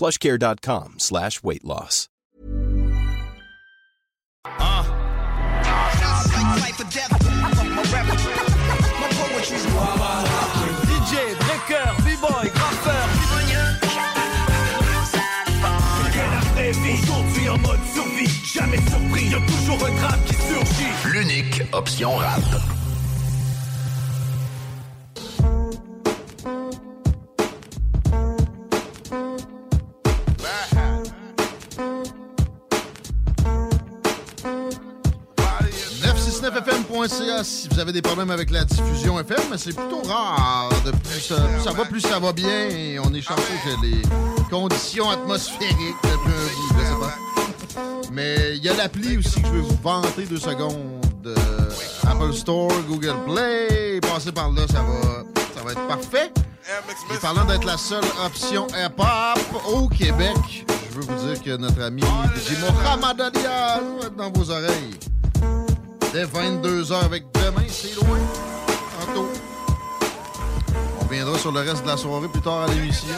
plushcare.com slash weight loss. DJ, breaker, b-boy, graffeur. Aujourd'hui en mode survie, jamais surpris, y'a toujours un drame qui surgit. L'unique option rap. Si vous avez des problèmes avec la diffusion FM, mais c'est plutôt rare. De plus, ça, plus ça va, plus ça va bien. On est chanceux que les conditions atmosphériques. Mais il y a l'appli aussi que je vais vous vanter deux secondes. Euh, Apple Store, Google Play. Passez par là, ça va, ça va être parfait. Et parlant d'être la seule option hip-hop au Québec, je veux vous dire que notre ami DJ Mohamed Alias va être dans vos oreilles. Dès 22h avec demain, c'est loin. Tantôt. On reviendra sur le reste de la soirée plus tard à l'émission.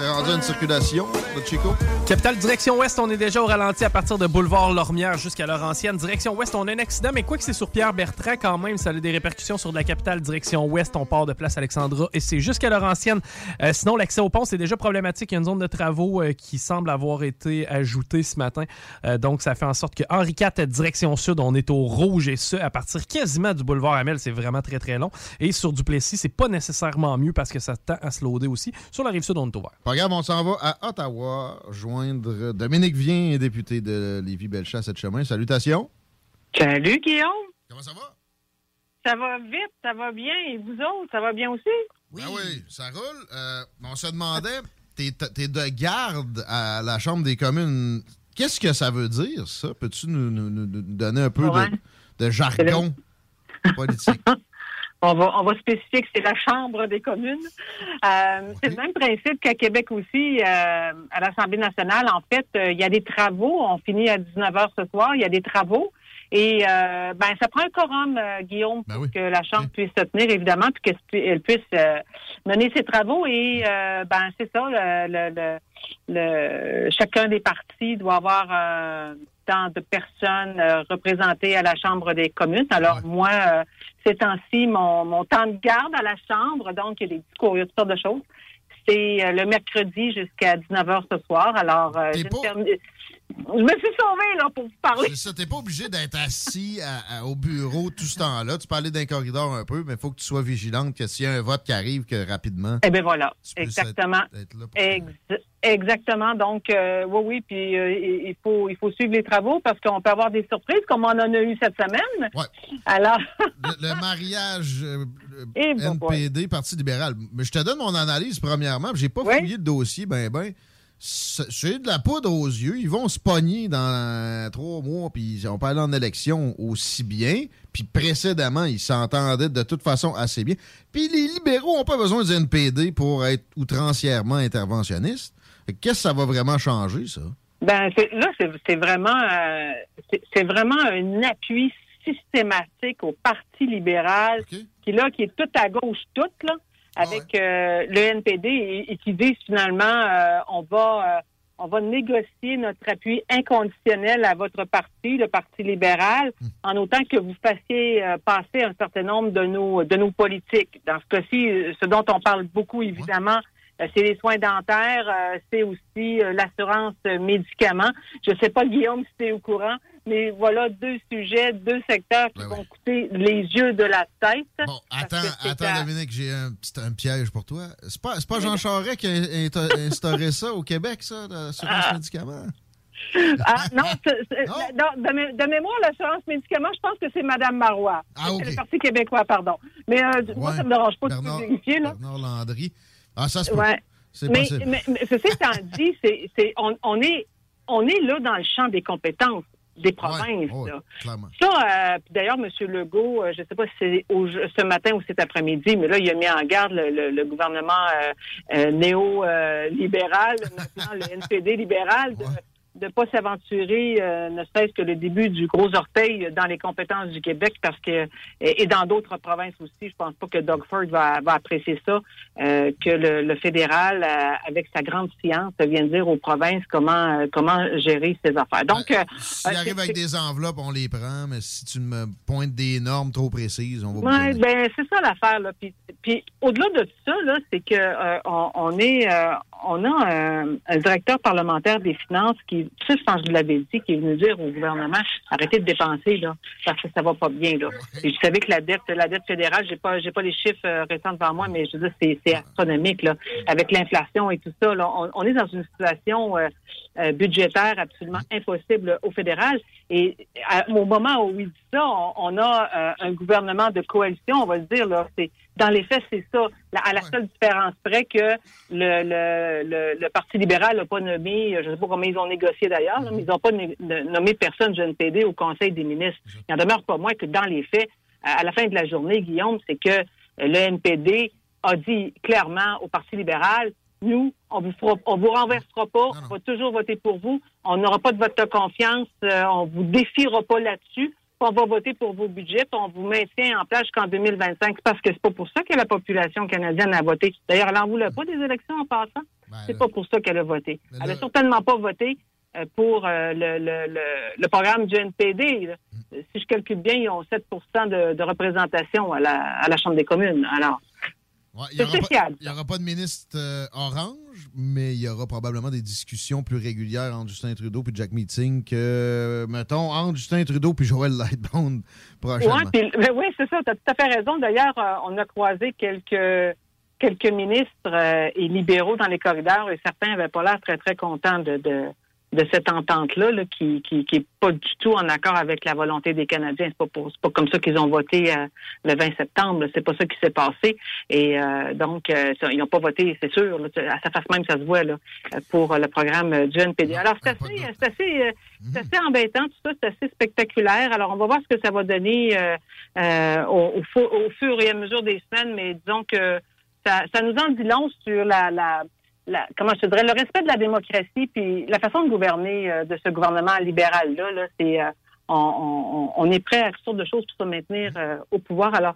On s'est rendu une circulation de Chico. Capitale direction ouest, on est déjà au ralenti à partir de boulevard Lormière jusqu'à Laurentienne. Direction ouest, on a un accident, mais quoi que c'est sur Pierre Bertrand quand même, ça a des répercussions sur de la capitale direction ouest. On part de place Alexandra et c'est jusqu'à Laurentienne. Euh, sinon, l'accès au pont, c'est déjà problématique. Il y a une zone de travaux euh, qui semble avoir été ajoutée ce matin. Euh, donc, ça fait en sorte que Henri IV, direction sud, on est au rouge et ce, à partir quasiment du boulevard Amel, c'est vraiment très très long. Et sur Duplessis, c'est pas nécessairement mieux parce que ça tend à se loader aussi. Sur la rive sud, on est ouvert. Regarde, on s'en va à Ottawa joindre Dominique Vien, député de Lévis-Bellechasse et chemin. Salutations. Salut, Guillaume. Comment ça va? Ça va vite, ça va bien. Et vous autres, ça va bien aussi? Oui, oui, ça roule. Euh, on se demandait, t'es es de garde à la Chambre des communes. Qu'est-ce que ça veut dire, ça? Peux-tu nous, nous- nous- nous donner un peu Ouais. de, de jargon politique? On va, on va spécifier que c'est la Chambre des communes. Euh, C'est le même principe qu'à Québec aussi, euh, à l'Assemblée nationale. En fait, euh, il y a des travaux. On finit à 19 h ce soir. Il y a des travaux. Et euh, ben, ça prend un quorum, euh, Guillaume, pour que la Chambre puisse se tenir, évidemment, puis qu'elle puisse euh, mener ses travaux. Et euh, ben, c'est ça, le, le, le, chacun des partis doit avoir euh, tant de personnes représentées à la Chambre des communes. Alors, moi, euh, ces temps-ci, mon, mon temps de garde à la Chambre, donc il y a des discours, il y a toutes sortes de choses. C'est le mercredi jusqu'à 19h ce soir. Alors, euh, terminé- je me suis sauvée là, pour vous parler. C'est ça, t'es pas obligé d'être assis à- à- au bureau tout ce temps-là. Tu peux aller dans le corridor un peu, mais il faut que tu sois vigilante que s'il y a un vote qui arrive, que rapidement. Eh bien voilà, exactement. être- être là Ex- exactement. Donc, euh, oui, oui, puis euh, il faut, il faut suivre les travaux parce qu'on peut avoir des surprises comme on en a eu cette semaine. Alors, le, le mariage euh, euh, Eh, bon, NPD, Parti libéral. Mais je te donne mon analyse premièrement. J'ai pas fouillé le dossier, ben ben. C'est de la poudre aux yeux. Ils vont se pogner dans trois mois, puis on peut aller en élection aussi bien. Puis précédemment, ils s'entendaient de toute façon assez bien. Puis les libéraux n'ont pas besoin du NPD pour être outrancièrement interventionnistes. Qu'est-ce que ça va vraiment changer, ça? ben c'est- là, c'est vraiment, euh, c'est- vraiment un appui systématique au Parti libéral qui là, qui est tout à gauche, tout là, avec euh, le NPD et, et qui dit finalement, euh, on va, euh, on va négocier notre appui inconditionnel à votre parti, le Parti libéral, en autant que vous fassiez euh, passer un certain nombre de nos de nos politiques. Dans ce cas-ci, euh, ce dont on parle beaucoup évidemment, euh, c'est les soins dentaires, c'est aussi l'assurance médicaments. Je sais pas, Guillaume, si tu es au courant, mais voilà deux sujets, deux secteurs qui Ben vont coûter les yeux de la tête. Bon, attends, attends, à- Dominique, j'ai un, piège pour toi. C'est pas, pas Jean Charest qui a insta- instauré ça au Québec, ça, l'assurance médicaments? Ah, non, Non? non, de, mé- de mémoire, l'assurance médicaments, je pense que c'est Mme Marois. Ah, OK. C'est le Parti québécois, pardon. Mais euh, moi, ça me dérange pas Bernard, de tout vérifier, là. Bernard Landry. Ah, ça. Ouais. C'est Mais, possible. mais, mais ceci étant dit, on, on, est, on est là dans le champ des compétences des provinces. Ouais, ouais. Ça, euh, d'ailleurs, M. Legault, euh, je ne sais pas si c'est au- ce matin ou cet après-midi, mais là, il a mis en garde le, le- le gouvernement euh, euh, néo-libéral, maintenant le NPD libéral, de Ouais. ne pas s'aventurer, euh, ne serait-ce que le début du gros orteil dans les compétences du Québec, parce que et, et dans d'autres provinces aussi, je pense pas que Doug Ford va, va apprécier ça, euh, que le, le fédéral, euh, avec sa grande science, vienne dire aux provinces comment comment gérer ses affaires. Donc, euh, S'il euh, arrive c'est- avec des enveloppes, on les prend, mais si tu me pointes des normes trop précises, on va Ouais, ben c'est ça l'affaire là. Puis, puis au-delà de ça là, c'est que euh, on, on est, on a euh, un directeur parlementaire des finances qui, sais, je pense que je l'avais dit, qui est venu dire au gouvernement arrêtez de dépenser là, parce que ça va pas bien là. Et je savais que la dette, la dette fédérale, j'ai pas, j'ai pas les chiffres euh, récents devant moi, mais je veux dire c'est, astronomique là, avec l'inflation et tout ça. Là, on, est dans une situation euh, euh, budgétaire absolument impossible au fédéral. Et au moment où il dit ça, on, on a euh, un gouvernement de coalition, on va le dire. Là, c'est dans les faits, c'est ça. À la seule différence près que le, le, le, le Parti libéral n'a pas nommé, je ne sais pas comment ils ont négocié d'ailleurs, mais ils n'ont pas nommé personne du NPD au Conseil des ministres. Il en demeure pas moins que dans les faits, à la fin de la journée, Guillaume, c'est que euh, le NPD a dit clairement au Parti libéral, nous, on vous fera, on vous renversera pas, Non, non. on va toujours voter pour vous, on n'aura pas de vote de confiance, euh, on vous défiera pas là-dessus, on va voter pour vos budgets, puis on vous maintient en place jusqu'en 2025. C'est parce que c'est pas pour ça que la population canadienne a voté. D'ailleurs, elle n'en voulait pas des élections en passant. Ben, C'est pas pour ça qu'elle a voté. Elle là- a certainement pas voté euh, pour euh, le, le, le, le programme du NPD. là. Mm. Si je calcule bien, ils ont 7 de, de représentation à la, à la Chambre des communes. Alors, ouais, il aura n'y aura pas de ministre euh, orange, mais il y aura probablement des discussions plus régulières entre Justin Trudeau et Jack Meeting que, mettons, entre Justin Trudeau et Joël Lightbone prochainement. Ouais, ben oui, c'est ça. Tu as tout à fait raison. D'ailleurs, euh, on a croisé quelques quelques ministres euh, et libéraux dans les corridors et certains n'avaient pas l'air très, très contents de, de, de cette entente-là là, qui, qui, qui est pas du tout en accord avec la volonté des Canadiens. C'est pas pour, pas comme ça qu'ils ont voté euh, le 20 septembre. C'est pas ça qui s'est passé. Et euh, donc, euh, ils n'ont pas voté, c'est sûr. là. à sa face même, ça se voit là, pour le programme du NPD. Alors, c'est assez, c'est assez, c'est assez embêtant, tout ça, c'est assez spectaculaire. Alors, on va voir ce que ça va donner euh, euh, au, au au fur et à mesure des semaines, mais disons que ça, ça nous en dit long sur la, la, la- comment je te dirais, le respect de la démocratie, puis la façon de gouverner euh, de ce gouvernement libéral-là, là, c'est euh, on, on, on est prêt à toutes sortes de choses pour se maintenir euh, au pouvoir. Alors,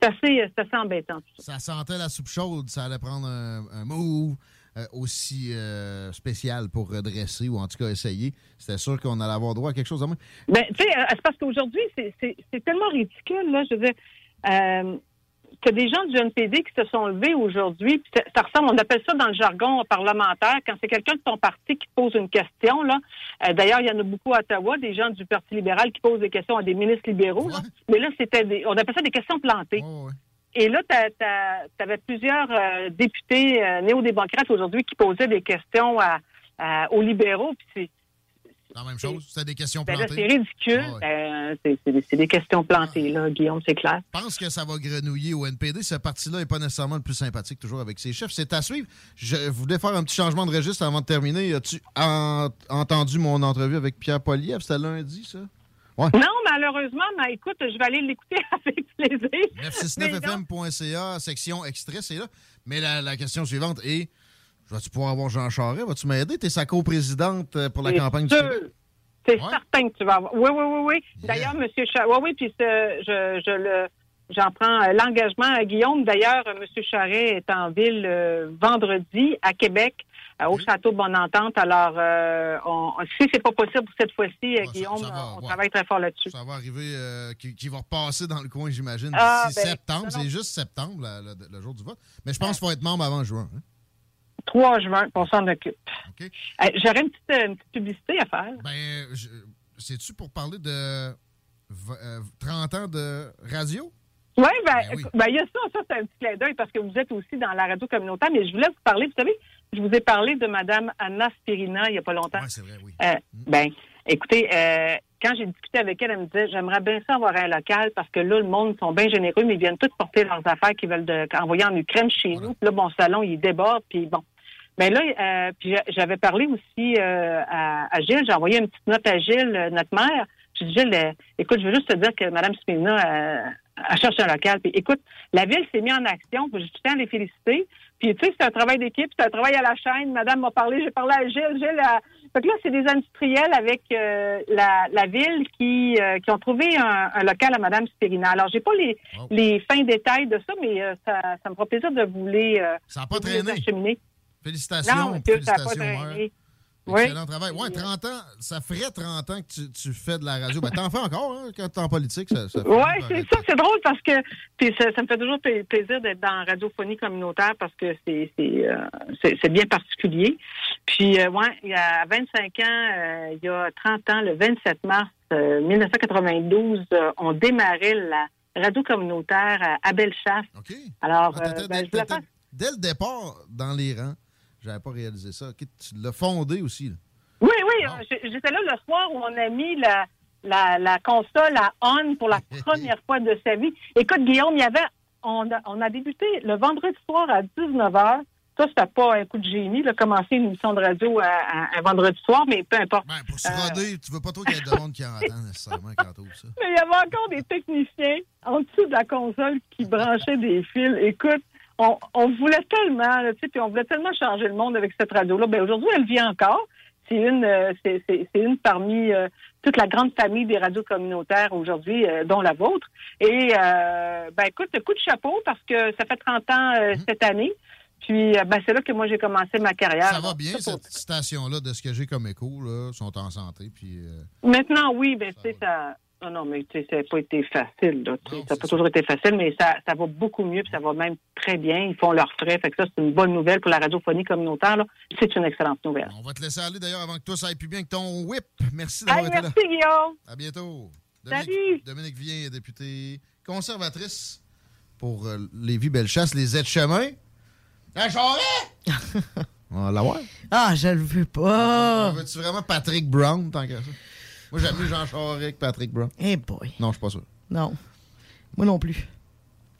c'est assez, c'est assez embêtant. tout ça. Ça sentait la soupe chaude, ça allait prendre un, un move euh, aussi spécial pour redresser ou en tout cas essayer. C'était sûr qu'on allait avoir droit à quelque chose de même. Ben, tu sais, c'est parce qu'aujourd'hui, c'est- c'est c'est tellement ridicule, là. Je veux dire, que des gens du NPD qui se sont levés aujourd'hui, puis ça, ça ressemble, on appelle ça dans le jargon parlementaire, quand c'est quelqu'un de ton parti qui pose une question, là. Euh, D'ailleurs, il y en a beaucoup à Ottawa, des gens du Parti libéral qui posent des questions à des ministres libéraux, là. Mais là, c'était des, on appelle ça des questions plantées. Ouais, ouais. Et là, tu avais plusieurs euh, députés euh, néo-démocrates aujourd'hui qui posaient des questions à, à- aux libéraux, puis La même chose, c'était des questions ben plantées? c'est ridicule. Ah ouais. Ben, c'est- c'est des- c'est questions plantées, là, Guillaume, c'est clair. Je pense que ça va grenouiller au NPD. Ce parti-là n'est pas nécessairement le plus sympathique, toujours avec ses chefs. C'est à suivre. Je voulais faire un petit changement de registre avant de terminer? As-tu en- entendu mon entrevue avec Pierre Poliev? C'était lundi, ça? Non, malheureusement, mais écoute, je vais aller l'écouter avec plaisir. Mais non. 969fm.ca, section extrait, c'est là. Mais la, la question suivante est vas-tu pouvoir avoir Jean Charest? Vas-tu m'aider? Tu es sa coprésidente euh, pour la campagne du sûr? Québec. C'est Ouais. certain que tu vas avoir. Oui, oui, oui, oui. Yeah. D'ailleurs, Monsieur Charest, oui, oui, puis je, je le, j'en prends euh, l'engagement à Guillaume. D'ailleurs, euh, Monsieur Charest est en ville euh, vendredi à Québec. euh, au château Bonne-Entente. Alors, euh, on, si c'est pas possible pour cette fois-ci, Guillaume, ça va, on ouais. travaille très fort là-dessus. Ça va arriver, qui, qui va repasser dans le coin, j'imagine, d'ici Ah, ben, septembre. C'est juste septembre, la- le, le jour du vote. Mais je pense qu'il faut être membre avant juin. hein. 3 juin, puis on s'en occupe. Euh, J'aurais une petite, une petite publicité à faire. Ben, c'est-tu pour parler de v- euh, 30 ans de radio? Ouais, ben, Ben oui. ben, il y a ça, ça, c'est un petit clin d'œil parce que vous êtes aussi dans la radio communautaire, mais je voulais vous parler, vous savez, je vous ai parlé de Mme Anna Spirina il n'y a pas longtemps. Oui, c'est vrai, oui. Euh, ben, écoutez, euh, quand j'ai discuté avec elle, elle me disait, j'aimerais bien ça avoir un local parce que là, le monde sont bien généreux, mais ils viennent tous porter leurs affaires qu'ils veulent de- envoyer en Ukraine chez Voilà. nous. Puis là, mon salon, il déborde, puis bon. Mais là, euh, puis j'a- j'avais parlé aussi euh, à, à Gilles, j'ai envoyé une petite note à Gilles, euh, notre mère. J'ai dit, Gilles, euh, écoute, je veux juste te dire que Mme Spina, euh, elle cherche un local. Puis écoute, la ville s'est mise en action, puis je tiens à les féliciter. Puis tu sais, c'est un travail d'équipe, c'est un travail à la chaîne. Madame m'a parlé, j'ai parlé à Gilles. Gilles, a- fait que là, c'est des industriels avec euh, la, la ville qui, euh, qui ont trouvé un, un local à Madame Spirina. Alors, j'ai pas les, Wow. les fins détails de ça, mais euh, ça, ça me fera plaisir de vous les, euh, Ça n'a pas traîné. Félicitations. Non, félicitations. Oui. Excellent travail. Ouais, 30 ans, ça ferait 30 ans que tu, tu fais de la radio. Ben, t'en fais encore, hein, quand t'es en politique. Ça, Oui, c'est ça, c'est drôle parce que puis ça, ça me fait toujours pla- plaisir d'être dans la radiophonie communautaire parce que c'est c'est euh, c'est- c'est bien particulier. Puis euh, ouais, il y a 25 ans, euh, il y a 30 ans, le 27 mars euh, 1992, euh, on démarrait la radio communautaire à- à Bellechasse. OK. Alors, Ah, ben, je Dès le départ, dans les rangs, j'avais pas réalisé ça. Tu l'as fondé aussi. là. Oui, oui, euh, j'étais là le soir où on a mis la, la, la console à on pour la première fois de sa vie. Écoute, Guillaume, il y avait, on a, on a débuté le vendredi soir à 19h. Ça, c'était pas un coup de génie, de commencer une émission de radio à- à- un vendredi soir, mais peu importe. Ben, pour se roder, tu veux pas trop qu'il y ait de monde qui entend nécessairement quand t'ouvres ça. Mais il y avait encore des techniciens en dessous de la console qui branchaient des fils. Écoute, on, on voulait tellement, tu sais, puis on voulait tellement changer le monde avec cette radio-là. Ben aujourd'hui, elle vit encore. C'est une, euh, c'est, c'est- c'est une parmi euh, toute la grande famille des radios communautaires aujourd'hui, euh, dont la vôtre. Et euh, ben écoute, coup de chapeau parce que ça fait 30 ans euh, cette année. Puis ben c'est là que moi j'ai commencé ma carrière. Ça va bien, Ça, cette station-là, de ce que j'ai comme écho, là, sont en santé. Puis, euh, Maintenant, oui, ben, tu sais, ça. Non, non, mais tu sais, ça n'a pas été facile, là. Non, ça n'a pas toujours été facile, mais ça, ça va beaucoup mieux, puis ça va même très bien. Ils font leurs frais. Fait que ça, c'est une bonne nouvelle pour la radiophonie communautaire, là. C'est une excellente nouvelle. on va te laisser aller d'ailleurs avant que tout ça aille plus bien que ton whip. Merci d'avoir été là. merci, Guillaume! À bientôt. Salut. Dominique Vien est députée conservatrice pour euh, Lévis-Bellechasse, les aides-chemins. La charrette! On va l'avoir. Ah, je le veux pas. On veut-tu vraiment Patrick Brown tant qu'à ça? Moi, j'aime mieux Jean Charest Patrick Brown. Eh boy. Non, je suis pas sûr. Non. Moi non plus.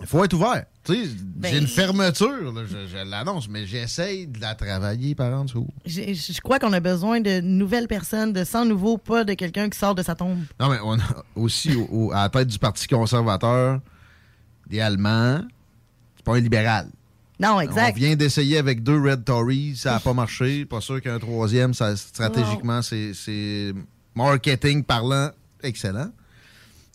Il faut être ouvert. Tu sais, Ben- j'ai une fermeture, là, je, je l'annonce, mais j'essaye de la travailler par en dessous. Je crois qu'on a besoin de nouvelles personnes, de sans nouveau, pas de quelqu'un qui sort de sa tombe. Non, mais on a aussi au- au- à la tête du Parti conservateur, des Allemands, c'est pas un libéral. Non, On exact. vient d'essayer avec deux Red Tories, ça n'a pas marché. Pas sûr qu'un troisième, ça, stratégiquement, c'est marketing parlant excellent.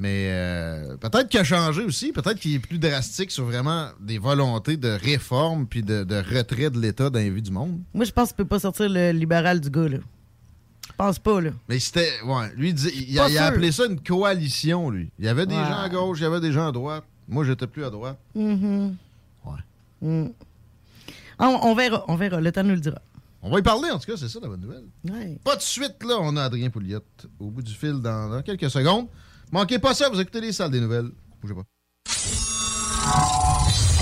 Mais euh, peut-être qu'il a changé aussi, peut-être qu'il est plus drastique sur vraiment des volontés de réforme puis de, de retrait de l'État dans les du monde. Moi, je pense qu'il peut pas sortir le libéral du gars, là. Je pense pas, là. Mais c'était. Ouais, lui, il dit- il, a, il appelé ça une coalition, lui. Il y avait des Ouais. gens à gauche, il y avait des gens à droite. Moi, j'étais plus à droite. Mhm. Ouais. Mm. On, on verra, on verra. Le temps nous le dira. On va y parler, en tout cas, c'est ça la bonne nouvelle. Ouais. Pas de suite, là, on a Adrien Pouliot au bout du fil dans, dans quelques secondes. Manquez pas ça, vous écoutez les salles des nouvelles. Bougez pas.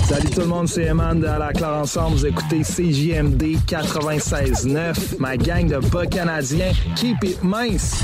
Salut tout le monde, c'est Eman de À la Claire Ensemble. Vous écoutez CJMD 96.9. Ma gang de bas canadiens. Keep it mince.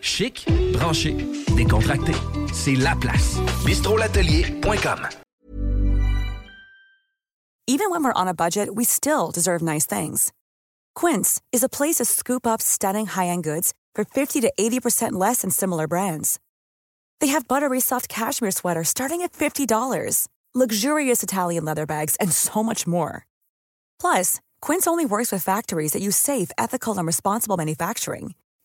Chic, branché, décontracté. C'est la place. bistrolatelier.com. Even when we're on a budget, we still deserve nice things. Quince is a place to scoop up stunning high-end goods for 50 to 80% less than similar brands. They have buttery soft cashmere sweaters starting at $50, luxurious Italian leather bags, and so much more. Plus, Quince only works with factories that use safe, ethical, and responsible manufacturing.